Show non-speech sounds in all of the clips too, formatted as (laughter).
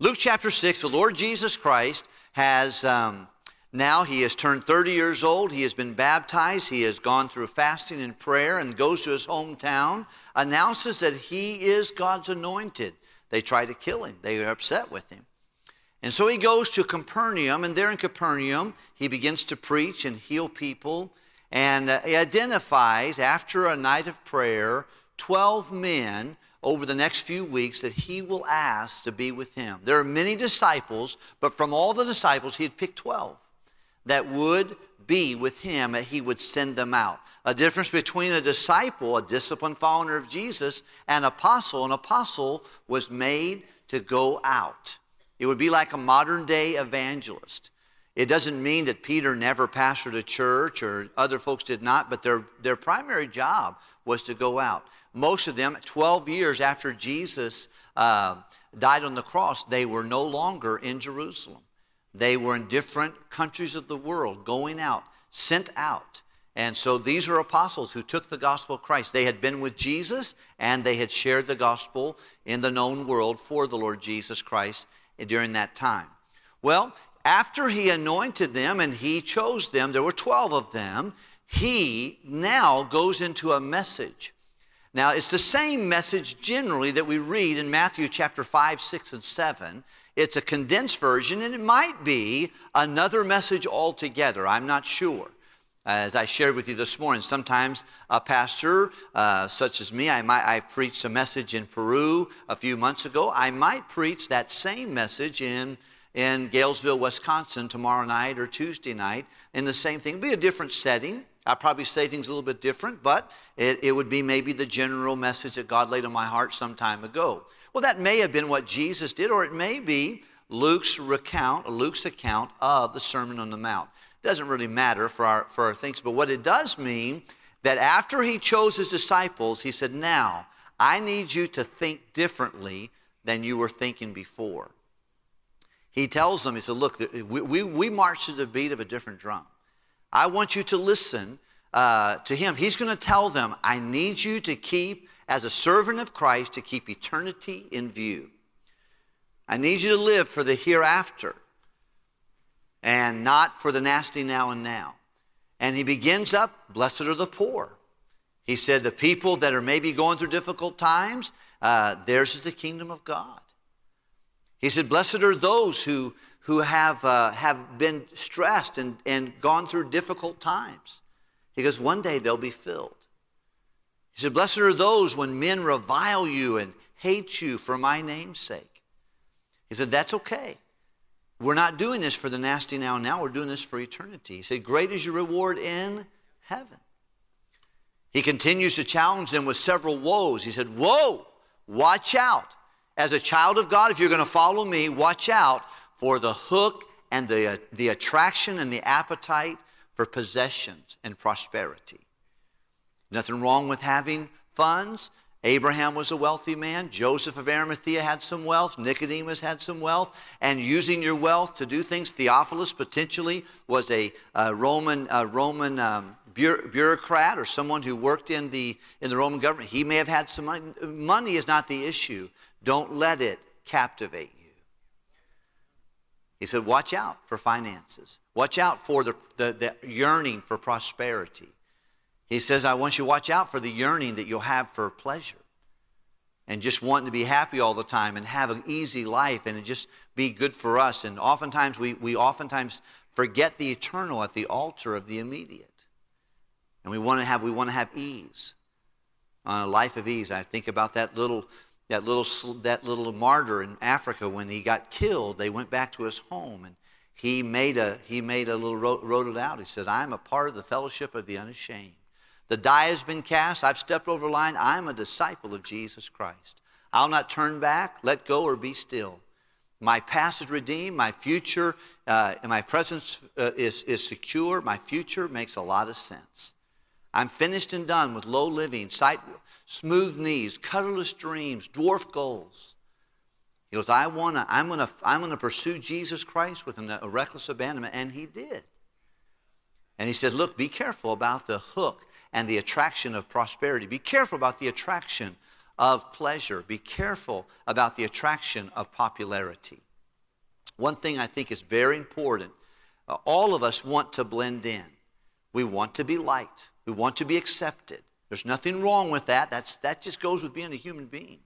Luke chapter 6, the Lord Jesus Christ has um, now, he has turned 30 years old. He has been baptized. He has gone through fasting and prayer and goes to his hometown, announces that he is God's anointed. They try to kill him, they are upset with him. And so he goes to Capernaum, and there in Capernaum, he begins to preach and heal people. And uh, he identifies, after a night of prayer, 12 men over the next few weeks that he will ask to be with him. There are many disciples, but from all the disciples, he had picked 12 that would be with him, that he would send them out. A difference between a disciple, a disciplined follower of Jesus, and an apostle. An apostle was made to go out. It would be like a modern day evangelist. It doesn't mean that Peter never pastored a church or other folks did not, but their, their primary job was to go out. Most of them, 12 years after Jesus uh, died on the cross, they were no longer in Jerusalem. They were in different countries of the world, going out, sent out. And so these are apostles who took the gospel of Christ. They had been with Jesus and they had shared the gospel in the known world for the Lord Jesus Christ during that time. Well, after he anointed them and he chose them, there were 12 of them, he now goes into a message. Now, it's the same message generally that we read in Matthew chapter 5, 6, and 7. It's a condensed version, and it might be another message altogether. I'm not sure. As I shared with you this morning, sometimes a pastor, uh, such as me, I might, I preached a message in Peru a few months ago. I might preach that same message in, in Galesville, Wisconsin tomorrow night or Tuesday night in the same thing. It'd be a different setting. I'd probably say things a little bit different, but it, it would be maybe the general message that God laid on my heart some time ago. Well, that may have been what Jesus did, or it may be Luke's recount, Luke's account of the Sermon on the Mount. It doesn't really matter for our, for our things, but what it does mean that after he chose his disciples, he said, Now, I need you to think differently than you were thinking before. He tells them, He said, Look, we, we, we march to the beat of a different drum. I want you to listen uh, to him. He's going to tell them, I need you to keep as a servant of Christ to keep eternity in view. I need you to live for the hereafter and not for the nasty now and now. And he begins up, blessed are the poor. He said, the people that are maybe going through difficult times, uh, theirs is the kingdom of God. He said, blessed are those who, who have, uh, have been stressed and, and gone through difficult times. He goes, one day they'll be filled. He said, Blessed are those when men revile you and hate you for my name's sake. He said, That's okay. We're not doing this for the nasty now and now, we're doing this for eternity. He said, Great is your reward in heaven. He continues to challenge them with several woes. He said, Whoa, watch out. As a child of God, if you're going to follow me, watch out for the hook and the, uh, the attraction and the appetite for possessions and prosperity. Nothing wrong with having funds. Abraham was a wealthy man. Joseph of Arimathea had some wealth. Nicodemus had some wealth. And using your wealth to do things, Theophilus potentially was a, a Roman, a Roman um, bureaucrat or someone who worked in the, in the Roman government. He may have had some money. Money is not the issue. Don't let it captivate you. He said, Watch out for finances. Watch out for the, the, the yearning for prosperity. He says, I want you to watch out for the yearning that you'll have for pleasure and just wanting to be happy all the time and have an easy life and just be good for us. And oftentimes we, we oftentimes forget the eternal at the altar of the immediate. And we want to have, we want to have ease, uh, a life of ease. I think about that little, that little, that little martyr in Africa when he got killed. They went back to his home and he made a, he made a little, wrote, wrote it out. He said, I'm a part of the fellowship of the unashamed. The die has been cast. I've stepped over the line. I'm a disciple of Jesus Christ. I'll not turn back, let go, or be still. My past is redeemed. My future, uh, my present uh, is, is secure. My future makes a lot of sense. I'm finished and done with low living, sight, smooth knees, colorless dreams, dwarf goals. He goes, I wanna, I'm gonna, I'm gonna pursue Jesus Christ with a reckless abandonment, and he did. And he said, Look, be careful about the hook and the attraction of prosperity. Be careful about the attraction of pleasure. Be careful about the attraction of popularity. one thing I think is very important uh, all of us want to blend in. We want to be liked, we want to be accepted. There's nothing wrong with that. That's, that just goes with being a human being.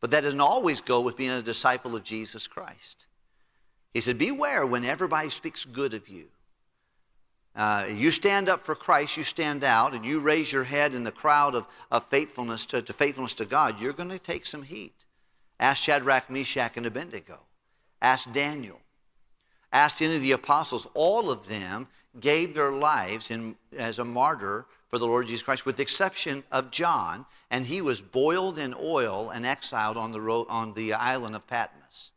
But that doesn't always go with being a disciple of Jesus Christ. He said, Beware when everybody speaks good of you. Uh, you stand up for Christ, you stand out, and you raise your head in the crowd of, of faithfulness to, to faithfulness to God, you're going to take some heat. Ask Shadrach, Meshach, and Abednego. Ask Daniel. Ask any of the apostles. All of them gave their lives in, as a martyr for the Lord Jesus Christ, with the exception of John, and he was boiled in oil and exiled on the, on the island of Patmos.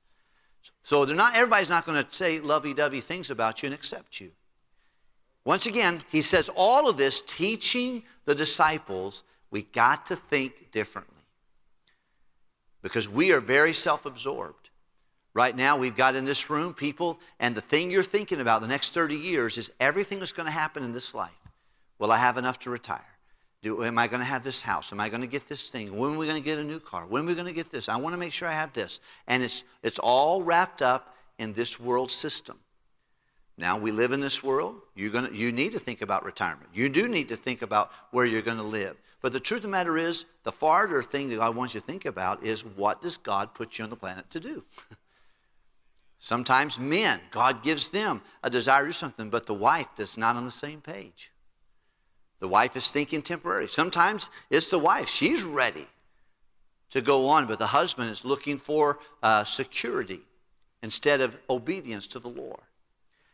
So they're not, everybody's not going to say lovey-dovey things about you and accept you. Once again, he says all of this teaching the disciples we got to think differently because we are very self absorbed. Right now, we've got in this room people, and the thing you're thinking about the next 30 years is everything that's going to happen in this life. Will I have enough to retire? Do, am I going to have this house? Am I going to get this thing? When are we going to get a new car? When are we going to get this? I want to make sure I have this. And it's, it's all wrapped up in this world system. Now we live in this world. You're gonna, you need to think about retirement. You do need to think about where you're going to live. But the truth of the matter is, the farther thing that God wants you to think about is what does God put you on the planet to do? (laughs) Sometimes men, God gives them a desire to do something, but the wife is not on the same page. The wife is thinking temporary. Sometimes it's the wife. She's ready to go on, but the husband is looking for uh, security instead of obedience to the Lord.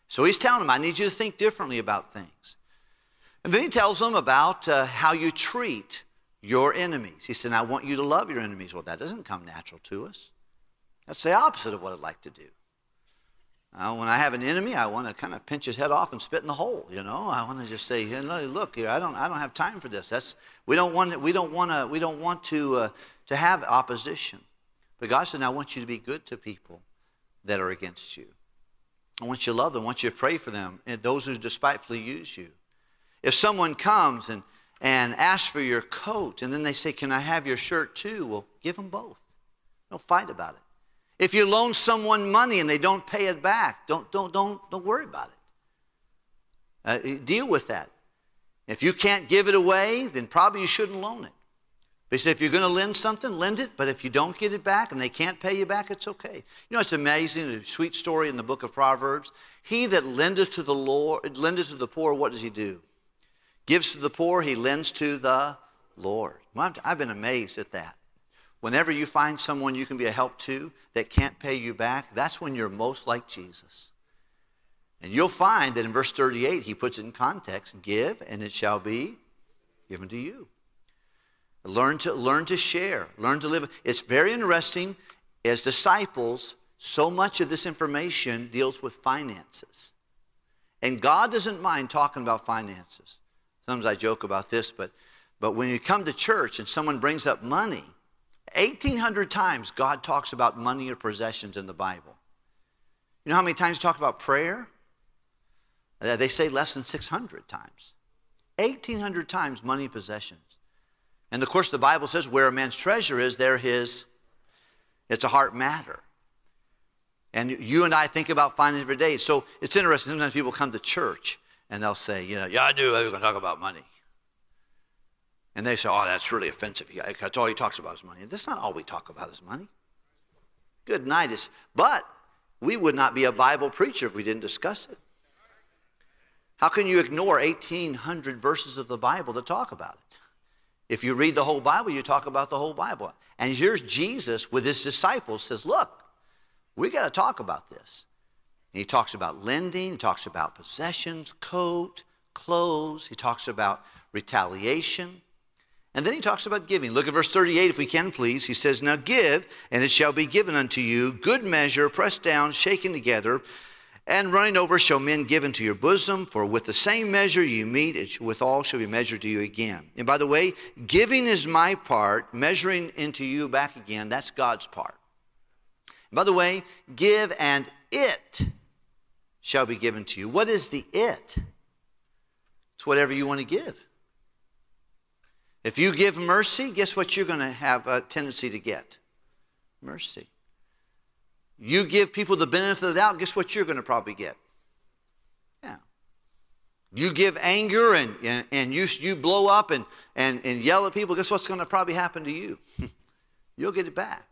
So he's telling them, I need you to think differently about things. And then he tells them about uh, how you treat your enemies. He said, I want you to love your enemies. Well, that doesn't come natural to us. That's the opposite of what I'd like to do. Uh, when I have an enemy, I want to kind of pinch his head off and spit in the hole. You know, I want to just say, hey, "Look I don't, I don't have time for this." That's we don't want, we don't want to, we don't want to, uh, to have opposition. But God said, "I want you to be good to people that are against you." I want you to love them. I want you to pray for them and those who despitefully use you. If someone comes and, and asks for your coat and then they say, Can I have your shirt too? Well, give them both. Don't fight about it. If you loan someone money and they don't pay it back, don't, don't, don't, don't worry about it. Uh, deal with that. If you can't give it away, then probably you shouldn't loan it. Said, if you're going to lend something, lend it, but if you don't get it back and they can't pay you back, it's okay. You know, it's amazing, a sweet story in the book of Proverbs. He that lendeth to the Lord, lendeth to the poor, what does he do? Gives to the poor, he lends to the Lord. I've been amazed at that. Whenever you find someone you can be a help to that can't pay you back, that's when you're most like Jesus. And you'll find that in verse 38, he puts it in context give, and it shall be given to you. Learn to, learn to share, learn to live. It's very interesting. As disciples, so much of this information deals with finances. And God doesn't mind talking about finances. Sometimes I joke about this, but, but when you come to church and someone brings up money, 1,800 times God talks about money or possessions in the Bible. You know how many times he talks about prayer? Uh, they say less than 600 times. 1,800 times money possessions. And of course, the Bible says where a man's treasure is, there his, it's a heart matter. And you and I think about finances every day. So it's interesting. Sometimes people come to church and they'll say, you know, yeah, I knew I was going to talk about money. And they say, oh, that's really offensive. That's all he talks about is money. That's not all we talk about is money. Good night. Is, but we would not be a Bible preacher if we didn't discuss it. How can you ignore 1,800 verses of the Bible that talk about it? If you read the whole Bible, you talk about the whole Bible. And here's Jesus with his disciples says, Look, we got to talk about this. And he talks about lending, he talks about possessions, coat, clothes, he talks about retaliation. And then he talks about giving. Look at verse 38, if we can, please. He says, Now give, and it shall be given unto you, good measure, pressed down, shaken together, and running over shall men give into your bosom, for with the same measure you meet, it withal shall be measured to you again. And by the way, giving is my part, measuring into you back again, that's God's part. And by the way, give and it shall be given to you. What is the it? It's whatever you want to give. If you give mercy, guess what you're going to have a tendency to get? Mercy. You give people the benefit of the doubt, guess what you're going to probably get? Yeah. You give anger and, and, and you, you blow up and, and, and yell at people, guess what's going to probably happen to you? (laughs) You'll get it back.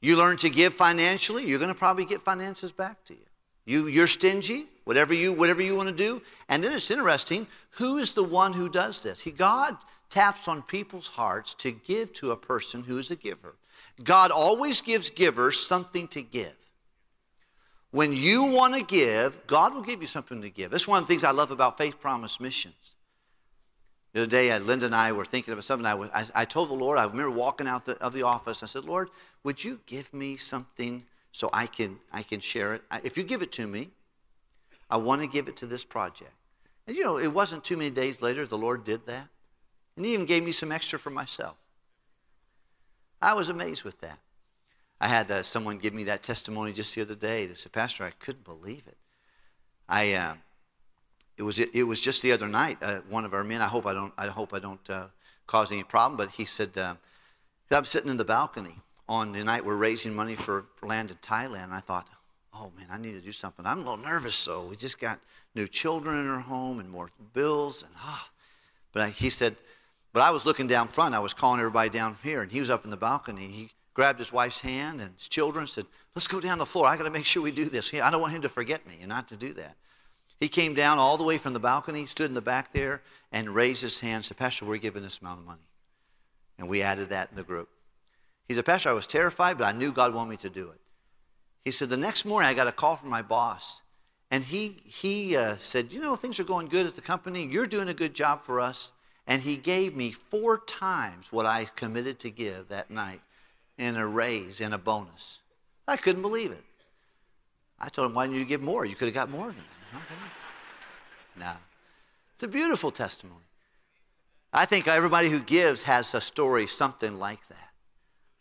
You learn to give financially, you're going to probably get finances back to you. You, you're stingy, whatever you, whatever you want to do. And then it's interesting, who is the one who does this? He, God taps on people's hearts to give to a person who is a giver. God always gives givers something to give. When you want to give, God will give you something to give. That's one of the things I love about Faith Promise Missions. The other day, uh, Linda and I were thinking about something. I, was, I, I told the Lord, I remember walking out the, of the office. I said, Lord, would you give me something so I can, I can share it? If you give it to me, I want to give it to this project. And you know, it wasn't too many days later the Lord did that. And He even gave me some extra for myself. I was amazed with that. I had uh, someone give me that testimony just the other day. They said, Pastor, I couldn't believe it. I, uh, it, was, it, was just the other night. Uh, one of our men, I hope I don't, I hope I don't uh, cause any problem, but he said, uh, I'm sitting in the balcony on the night we're raising money for land in Thailand. And I thought, oh man, I need to do something. I'm a little nervous, so we just got new children in our home and more bills. And ah. But I, he said, but I was looking down front. I was calling everybody down here, and he was up in the balcony. He grabbed his wife's hand and his children said, Let's go down the floor. I got to make sure we do this. I don't want him to forget me and not to do that. He came down all the way from the balcony, stood in the back there, and raised his hand and said, Pastor, we're giving this amount of money. And we added that in the group. He said, Pastor, I was terrified, but I knew God wanted me to do it. He said, The next morning I got a call from my boss, and he, he uh, said, You know, things are going good at the company. You're doing a good job for us. And he gave me four times what I committed to give that night in a raise, in a bonus. I couldn't believe it. I told him, why didn't you give more? You could have got more than that. No. It's a beautiful testimony. I think everybody who gives has a story, something like that.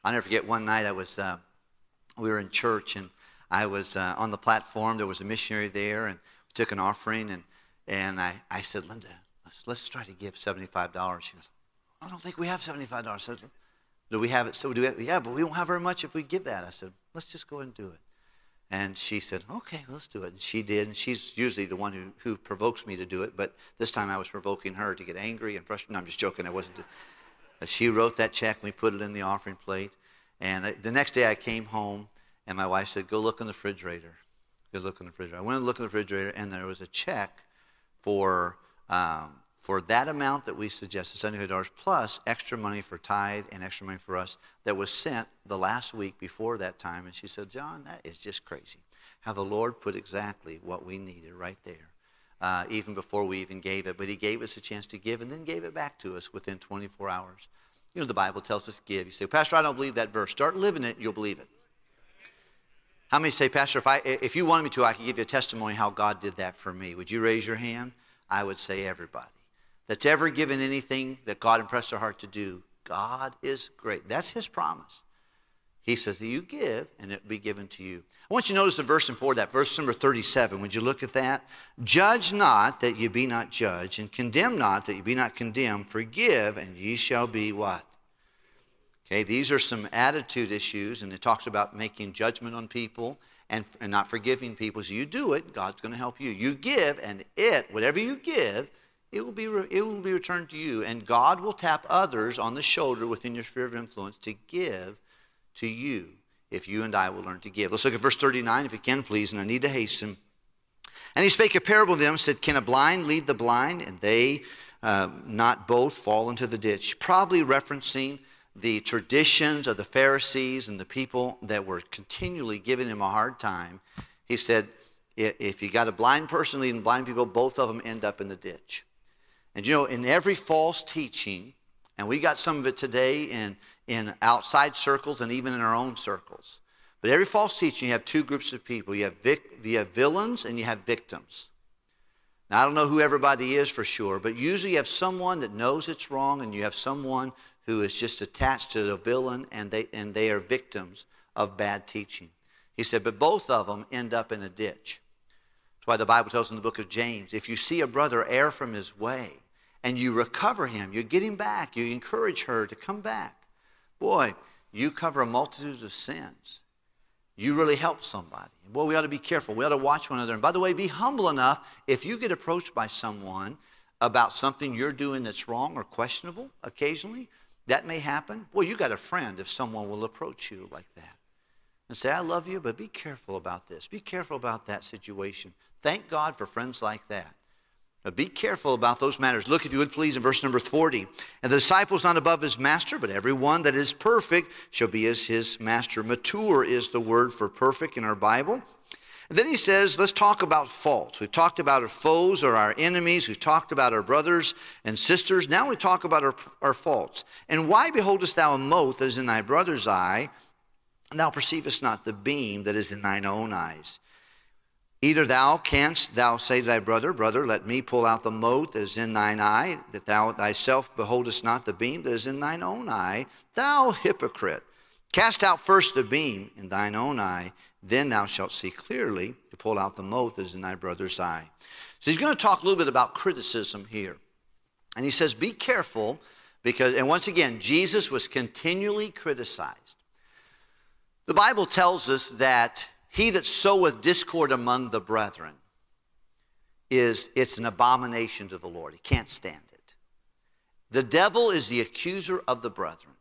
I'll never forget one night I was, uh, we were in church and I was uh, on the platform. There was a missionary there and we took an offering and, and I, I said, Linda, let's, let's try to give $75. She goes, I don't think we have $75. I said, do we have it? So do we have, yeah, but we won't have very much if we give that. I said, let's just go and do it. And she said, okay, let's do it. And she did. And she's usually the one who, who provokes me to do it. But this time I was provoking her to get angry and frustrated. No, I'm just joking. I wasn't. She wrote that check. And we put it in the offering plate. And the next day I came home and my wife said, go look in the refrigerator. Go look in the refrigerator. I went and looked in the refrigerator and there was a check for um, for that amount that we suggested, $75 plus extra money for tithe and extra money for us that was sent the last week before that time. And she said, John, that is just crazy. How the Lord put exactly what we needed right there, uh, even before we even gave it. But He gave us a chance to give and then gave it back to us within 24 hours. You know, the Bible tells us give. You say, Pastor, I don't believe that verse. Start living it, you'll believe it. How many say, Pastor, if, I, if you wanted me to, I could give you a testimony how God did that for me? Would you raise your hand? I would say everybody that's ever given anything that God impressed their heart to do, God is great. That's his promise. He says that you give and it will be given to you. I want you to notice the verse before that, verse number 37. Would you look at that? Judge not that ye be not judged, and condemn not that ye be not condemned. Forgive, and ye shall be what? Okay, these are some attitude issues, and it talks about making judgment on people and, and not forgiving people. So you do it, God's going to help you. You give, and it, whatever you give, it will, be re- it will be returned to you. And God will tap others on the shoulder within your sphere of influence to give to you if you and I will learn to give. Let's look at verse 39, if you can, please, and I need to hasten. And he spake a parable to them, said, Can a blind lead the blind? And they uh, not both fall into the ditch. Probably referencing the traditions of the Pharisees and the people that were continually giving him a hard time. He said, If you got a blind person leading blind people, both of them end up in the ditch. And you know, in every false teaching, and we got some of it today in, in outside circles and even in our own circles. But every false teaching, you have two groups of people. You have, vic, you have villains and you have victims. Now, I don't know who everybody is for sure, but usually you have someone that knows it's wrong and you have someone who is just attached to the villain and they, and they are victims of bad teaching. He said, but both of them end up in a ditch. That's why the Bible tells in the book of James if you see a brother err from his way, and you recover him. You get him back. You encourage her to come back. Boy, you cover a multitude of sins. you really help somebody. Well, we ought to be careful. We ought to watch one another. And by the way, be humble enough if you get approached by someone about something you're doing that's wrong or questionable occasionally, that may happen. Well, you got a friend if someone will approach you like that and say, I love you, but be careful about this. Be careful about that situation. Thank God for friends like that. But be careful about those matters. Look, if you would please, in verse number 40. And the disciple is not above his master, but everyone that is perfect shall be as his master. Mature is the word for perfect in our Bible. And then he says, let's talk about faults. We've talked about our foes or our enemies. We've talked about our brothers and sisters. Now we talk about our, our faults. And why beholdest thou a mote that is in thy brother's eye, and thou perceivest not the beam that is in thine own eyes? Either thou canst thou say to thy brother, Brother, let me pull out the mote that is in thine eye, that thou thyself beholdest not the beam that is in thine own eye, thou hypocrite. Cast out first the beam in thine own eye, then thou shalt see clearly to pull out the mote that is in thy brother's eye. So he's going to talk a little bit about criticism here. And he says, Be careful, because, and once again, Jesus was continually criticized. The Bible tells us that he that soweth discord among the brethren is it's an abomination to the Lord. He can't stand it. The devil is the accuser of the brethren.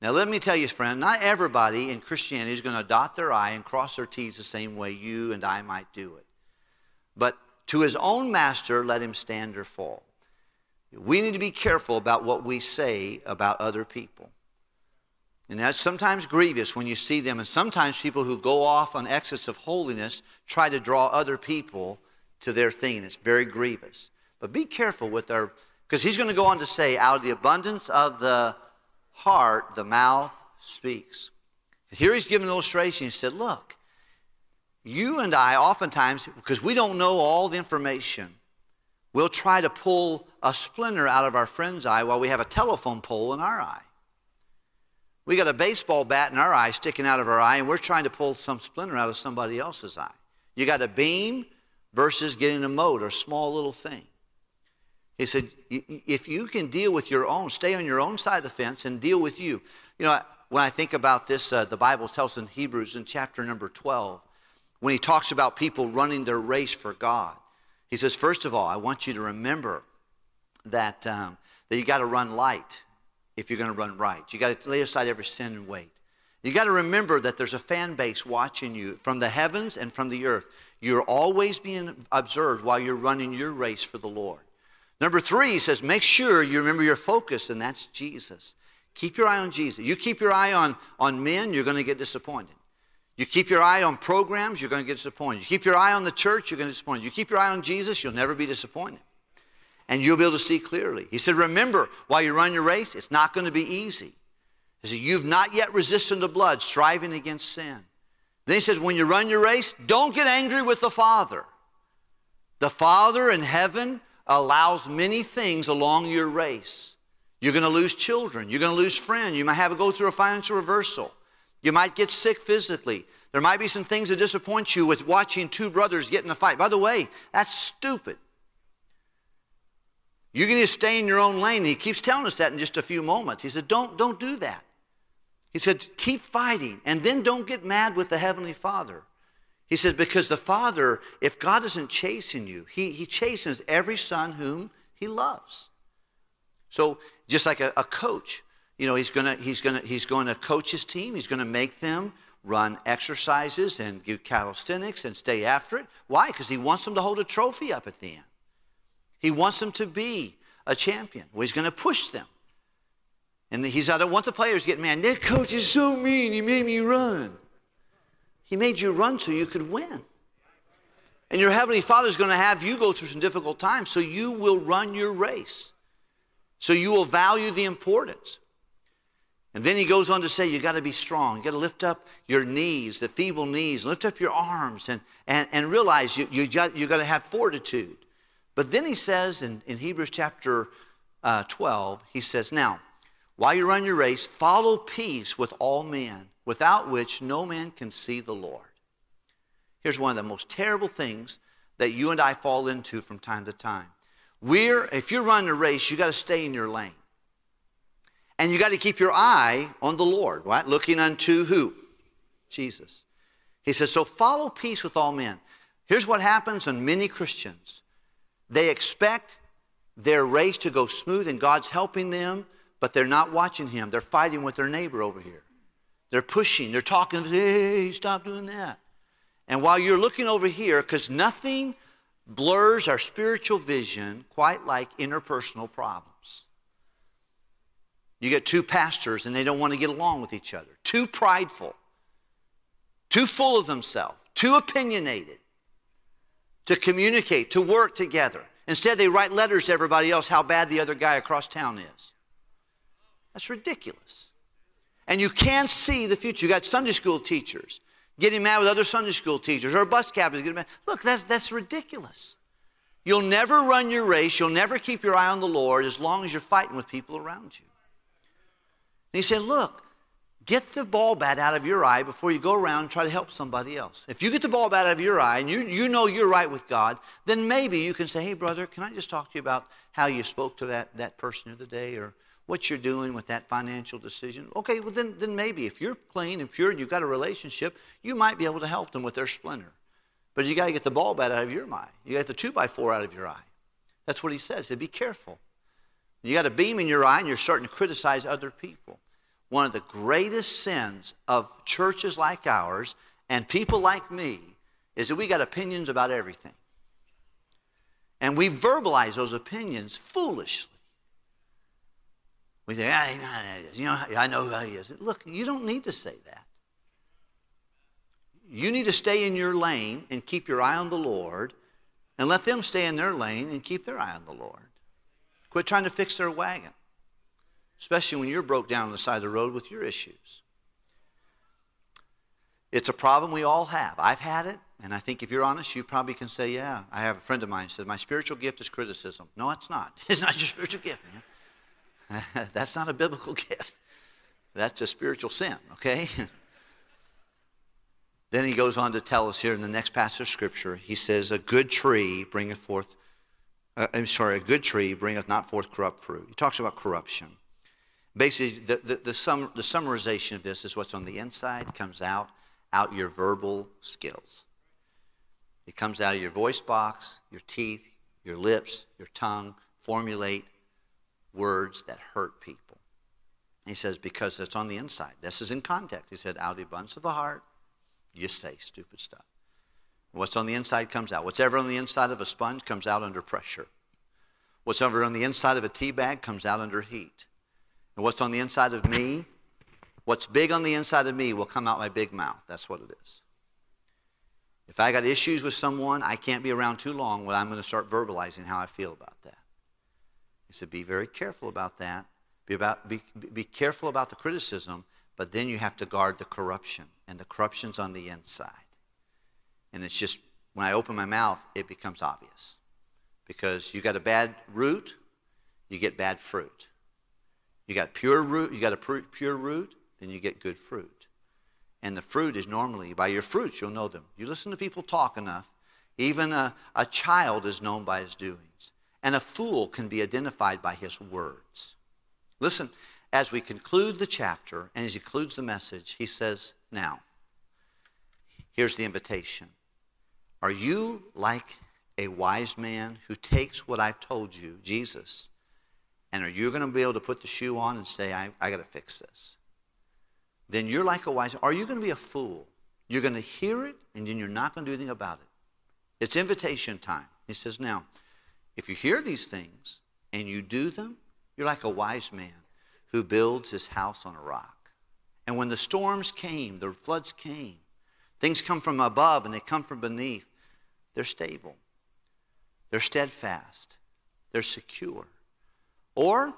Now, let me tell you, friend, not everybody in Christianity is going to dot their I and cross their T's the same way you and I might do it. But to his own master, let him stand or fall. We need to be careful about what we say about other people. And that's sometimes grievous when you see them. And sometimes people who go off on excess of holiness try to draw other people to their thing. It's very grievous. But be careful with our, because he's going to go on to say, out of the abundance of the heart, the mouth speaks. Here he's giving an illustration. He said, Look, you and I, oftentimes, because we don't know all the information, we'll try to pull a splinter out of our friend's eye while we have a telephone pole in our eye. We got a baseball bat in our eye sticking out of our eye, and we're trying to pull some splinter out of somebody else's eye. You got a beam versus getting a mote or small little thing. He said, if you can deal with your own, stay on your own side of the fence and deal with you. You know, when I think about this, uh, the Bible tells in Hebrews in chapter number 12, when he talks about people running their race for God, he says, first of all, I want you to remember that, um, that you got to run light if you're going to run right. You got to lay aside every sin and wait. You got to remember that there's a fan base watching you from the heavens and from the earth. You're always being observed while you're running your race for the Lord. Number three, he says, make sure you remember your focus, and that's Jesus. Keep your eye on Jesus. You keep your eye on, on men, you're going to get disappointed. You keep your eye on programs, you're going to get disappointed. You keep your eye on the church, you're going to be disappointed. You keep your eye on Jesus, you'll never be disappointed and you'll be able to see clearly. He said, Remember, while you run your race, it's not going to be easy. He said, You've not yet resisted the blood, striving against sin. Then he says, When you run your race, don't get angry with the Father. The Father in heaven allows many things along your race. You're going to lose children. You're going to lose friends. You might have to go through a financial reversal. You might get sick physically. There might be some things that disappoint you with watching two brothers get in a fight. By the way, that's stupid. You can just stay in your own lane. And he keeps telling us that in just a few moments. He said, don't, don't do that. He said, keep fighting and then don't get mad with the Heavenly Father. He says, because the Father, if God isn't chasing you, he, he chastens every son whom he loves. So just like a, a coach, you know, he's gonna, he's, gonna, he's going to coach his team. He's going to make them run exercises and do calisthenics and stay after it. Why? Because he wants them to hold a trophy up at the end. He wants them to be a champion. Well, he's going to push them. And he's, I don't want the players to get mad. That coach is so mean. He made me run. He made you run so you could win. And your Heavenly Father is going to have you go through some difficult times so you will run your race. So you will value the importance. And then he goes on to say, you got to be strong. You got to lift up your knees, the feeble knees, lift up your arms, and, and, and realize you, you, you got to have fortitude. But then he says in, in Hebrews chapter uh, 12, he says, Now, while you run your race, follow peace with all men, without which no man can see the Lord. Here's one of the most terrible things that you and I fall into from time to time. We're, if you're running a race, you got to stay in your lane. And you got to keep your eye on the Lord, right? Looking unto who? Jesus. He says, So follow peace with all men. Here's what happens in many Christians they expect their race to go smooth and God's helping them, but they're not watching Him. They're fighting with their neighbor over here. They're pushing, they're talking, hey, stop doing that. And while you're looking over here, because nothing blurs our spiritual vision quite like interpersonal problems. You get two pastors and they don't want to get along with each other, too prideful, too full of themselves, too opinionated to communicate, to work together. Instead, they write letters to everybody else how bad the other guy across town is. That's ridiculous. And you can't see the future. You got Sunday school teachers getting mad with other Sunday school teachers or bus captains getting mad. Look, that's, that's ridiculous. You'll never run your race. You'll never keep your eye on the Lord as long as you're fighting with people around you. And he said, Look, get the ball bat out of your eye before you go around and try to help somebody else. If you get the ball bat out of your eye and you, you know you're right with God, then maybe you can say, Hey, brother, can I just talk to you about how you spoke to that, that person the other day or what you're doing with that financial decision? Okay, well, then, then maybe if you're clean and pure and you've got a relationship, you might be able to help them with their splinter. But you got to get the ball bat out of your eye. You got the two by four out of your eye. That's what he says. So be careful. You got a beam in your eye and you're starting to criticize other people. One of the greatest sins of churches like ours and people like me is that we got opinions about everything. And we verbalize those opinions foolishly. We say, ah, you know, I know who he is. Look, you don't need to say that. You need to stay in your lane and keep your eye on the Lord, and let them stay in their lane and keep their eye on the Lord. Quit trying to fix their wagon, especially when you're broke down on the side of the road with your issues. It's a problem we all have. I've had it, and I think if you're honest, you probably can say, Yeah. I have a friend of mine said, My spiritual gift is criticism. No, it's not. (laughs) It's not your spiritual gift, man. (laughs) That's not a biblical (laughs) gift. That's a spiritual sin, okay? Then he goes on to tell us here in the next passage of scripture, he says, A good tree bringeth forth, uh, I'm sorry, a good tree bringeth not forth corrupt fruit. He talks about corruption. Basically, the, the, the, sum, the summarization of this is what's on the inside comes out, out your verbal skills. It comes out of your voice box, your teeth, your lips, your tongue, formulate words that hurt people. he says, because it's on the inside. This is in context. He said, out of the abundance of the heart, you say stupid stuff. What's on the inside comes out. Whatever on the inside of a sponge comes out under pressure. What's ever on the inside of a tea bag comes out under heat. And what's on the inside of me, what's big on the inside of me will come out my big mouth. That's what it is. If I got issues with someone, I can't be around too long when I'm going to start verbalizing how I feel about that. He said, be very careful about that. Be, about, be, be careful about the criticism but then you have to guard the corruption, and the corruption's on the inside. And it's just, when I open my mouth, it becomes obvious. Because you got a bad root, you get bad fruit. You got pure root, you got a pure root, then you get good fruit. And the fruit is normally, by your fruits, you'll know them. You listen to people talk enough, even a, a child is known by his doings. And a fool can be identified by his words. Listen, as we conclude the chapter and as he concludes the message, he says, Now, here's the invitation. Are you like a wise man who takes what I've told you, Jesus, and are you going to be able to put the shoe on and say, I, I got to fix this? Then you're like a wise Are you going to be a fool? You're going to hear it and then you're not going to do anything about it. It's invitation time. He says, Now, if you hear these things and you do them, you're like a wise man who builds his house on a rock. And when the storms came, the floods came, things come from above and they come from beneath, they're stable, they're steadfast, they're secure. Or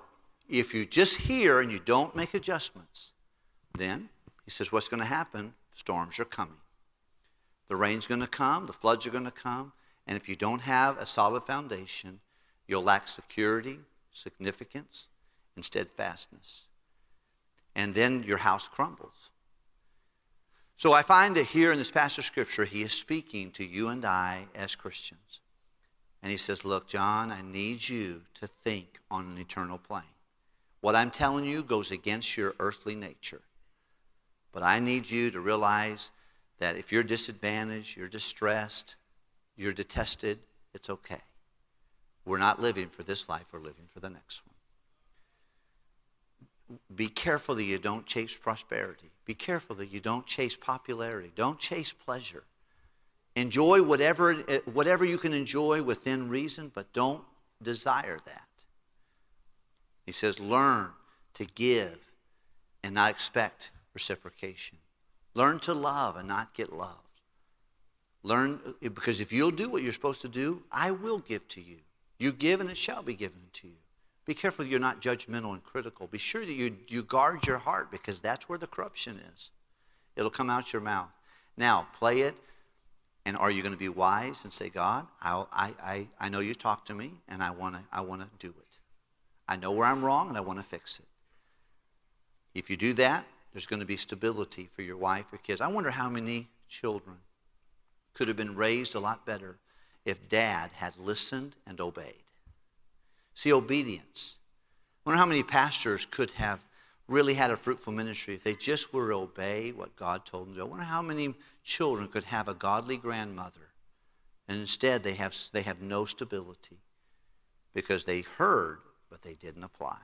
if you just hear and you don't make adjustments, then he says, What's going to happen? Storms are coming. The rain's going to come, the floods are going to come, and if you don't have a solid foundation, you'll lack security, significance, and steadfastness. And then your house crumbles. So I find that here in this passage of Scripture, he is speaking to you and I as Christians. And he says, Look, John, I need you to think on an eternal plane. What I'm telling you goes against your earthly nature. But I need you to realize that if you're disadvantaged, you're distressed, you're detested, it's okay. We're not living for this life, we're living for the next one. Be careful that you don't chase prosperity. Be careful that you don't chase popularity. Don't chase pleasure. Enjoy whatever, whatever you can enjoy within reason, but don't desire that. He says, learn to give and not expect reciprocation. Learn to love and not get loved. Learn, because if you'll do what you're supposed to do, I will give to you. You give and it shall be given to you. Be careful you're not judgmental and critical. Be sure that you, you guard your heart because that's where the corruption is. It'll come out your mouth. Now, play it, and are you going to be wise and say, God, I, I, I know you talk to me, and I want to I wanna do it. I know where I'm wrong, and I want to fix it. If you do that, there's going to be stability for your wife or kids. I wonder how many children could have been raised a lot better if dad had listened and obeyed. See, obedience. I wonder how many pastors could have really had a fruitful ministry if they just were to obey what God told them to do. I wonder how many children could have a godly grandmother and instead they have, they have no stability because they heard but they didn't apply.